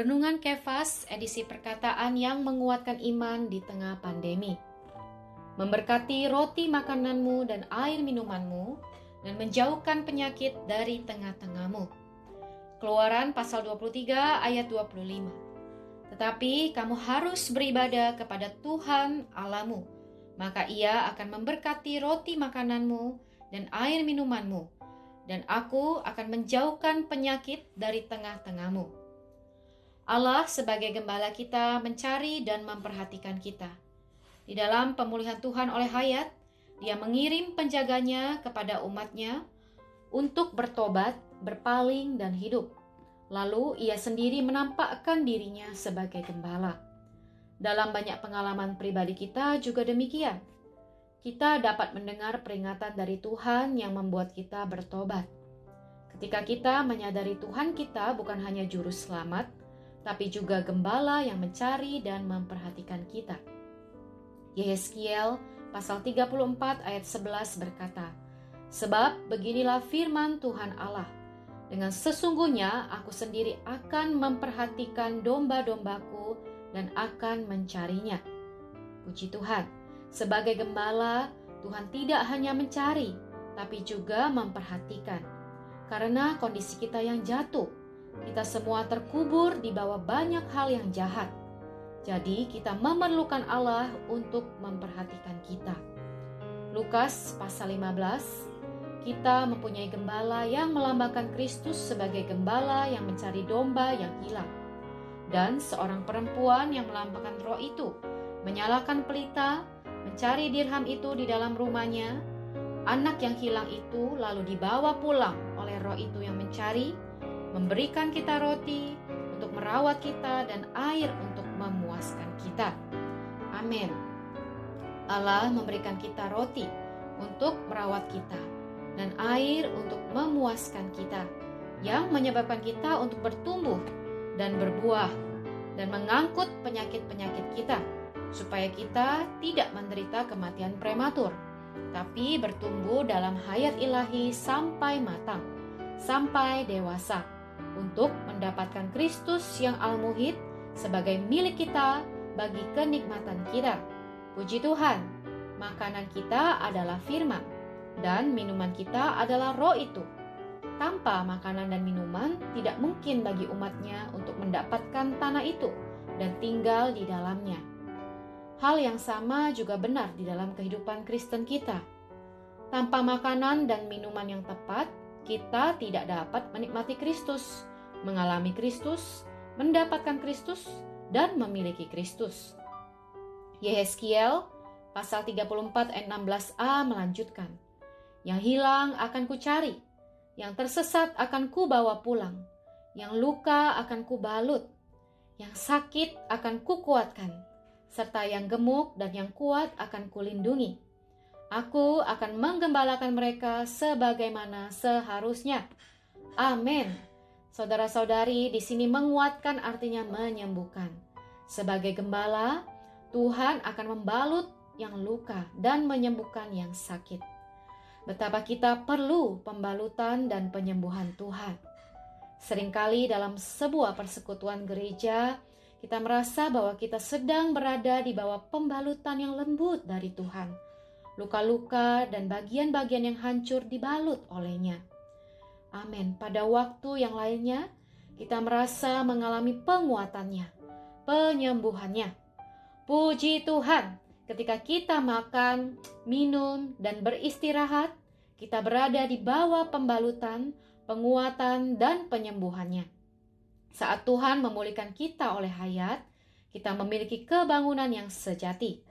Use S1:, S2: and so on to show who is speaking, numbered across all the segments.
S1: Renungan Kefas, edisi perkataan yang menguatkan iman di tengah pandemi. Memberkati roti makananmu dan air minumanmu, dan menjauhkan penyakit dari tengah-tengahmu. Keluaran pasal 23 ayat 25. Tetapi kamu harus beribadah kepada Tuhan Alamu, maka ia akan memberkati roti makananmu dan air minumanmu, dan aku akan menjauhkan penyakit dari tengah-tengahmu. Allah sebagai gembala kita mencari dan memperhatikan kita. Di dalam pemulihan Tuhan oleh hayat, dia mengirim penjaganya kepada umatnya untuk bertobat, berpaling, dan hidup. Lalu ia sendiri menampakkan dirinya sebagai gembala. Dalam banyak pengalaman pribadi kita juga demikian. Kita dapat mendengar peringatan dari Tuhan yang membuat kita bertobat. Ketika kita menyadari Tuhan kita bukan hanya juru selamat, tapi juga gembala yang mencari dan memperhatikan kita. Yehezkiel pasal 34 ayat 11 berkata, Sebab beginilah firman Tuhan Allah, dengan sesungguhnya aku sendiri akan memperhatikan domba-dombaku dan akan mencarinya. Puji Tuhan, sebagai gembala, Tuhan tidak hanya mencari, tapi juga memperhatikan. Karena kondisi kita yang jatuh, kita semua terkubur di bawah banyak hal yang jahat. Jadi, kita memerlukan Allah untuk memperhatikan kita. Lukas pasal 15, kita mempunyai gembala yang melambangkan Kristus sebagai gembala yang mencari domba yang hilang. Dan seorang perempuan yang melambangkan roh itu menyalakan pelita, mencari dirham itu di dalam rumahnya. Anak yang hilang itu lalu dibawa pulang oleh roh itu yang mencari, memberikan kita roti untuk merawat kita dan air untuk memuaskan kita. Amin. Allah memberikan kita roti untuk merawat kita dan air untuk memuaskan kita yang menyebabkan kita untuk bertumbuh dan berbuah dan mengangkut penyakit-penyakit kita supaya kita tidak menderita kematian prematur tapi bertumbuh dalam hayat ilahi sampai matang sampai dewasa untuk mendapatkan Kristus yang al-muhid sebagai milik kita bagi kenikmatan kita. Puji Tuhan, makanan kita adalah firman dan minuman kita adalah roh itu. Tanpa makanan dan minuman, tidak mungkin bagi umatnya untuk mendapatkan tanah itu dan tinggal di dalamnya. Hal yang sama juga benar di dalam kehidupan Kristen kita. Tanpa makanan dan minuman yang tepat, kita tidak dapat menikmati Kristus, mengalami Kristus, mendapatkan Kristus, dan memiliki Kristus. Yehezkiel pasal 34 ayat 16a melanjutkan, Yang hilang akan kucari, yang tersesat akan kubawa pulang, yang luka akan kubalut, yang sakit akan kukuatkan, serta yang gemuk dan yang kuat akan kulindungi Aku akan menggembalakan mereka sebagaimana seharusnya. Amin. Saudara-saudari, di sini menguatkan artinya menyembuhkan. Sebagai gembala, Tuhan akan membalut yang luka dan menyembuhkan yang sakit. Betapa kita perlu pembalutan dan penyembuhan Tuhan. Seringkali dalam sebuah persekutuan gereja, kita merasa bahwa kita sedang berada di bawah pembalutan yang lembut dari Tuhan luka-luka, dan bagian-bagian yang hancur dibalut olehnya. Amin. Pada waktu yang lainnya, kita merasa mengalami penguatannya, penyembuhannya. Puji Tuhan, ketika kita makan, minum, dan beristirahat, kita berada di bawah pembalutan, penguatan, dan penyembuhannya. Saat Tuhan memulihkan kita oleh hayat, kita memiliki kebangunan yang sejati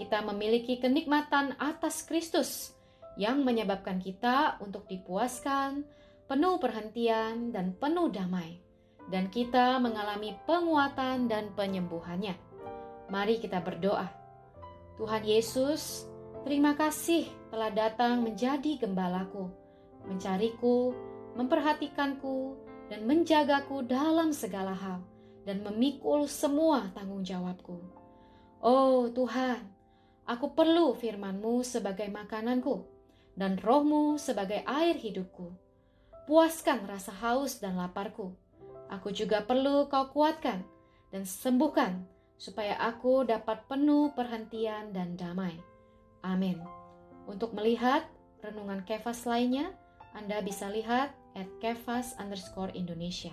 S1: kita memiliki kenikmatan atas Kristus yang menyebabkan kita untuk dipuaskan, penuh perhentian, dan penuh damai. Dan kita mengalami penguatan dan penyembuhannya. Mari kita berdoa. Tuhan Yesus, terima kasih telah datang menjadi gembalaku, mencariku, memperhatikanku, dan menjagaku dalam segala hal, dan memikul semua tanggung jawabku. Oh Tuhan, Aku perlu firman-Mu sebagai makananku dan roh-Mu sebagai air hidupku. Puaskan rasa haus dan laparku, Aku juga perlu kau kuatkan dan sembuhkan supaya aku dapat penuh perhentian dan damai. Amin. Untuk melihat renungan kefas lainnya, Anda bisa lihat at kefas underscore Indonesia.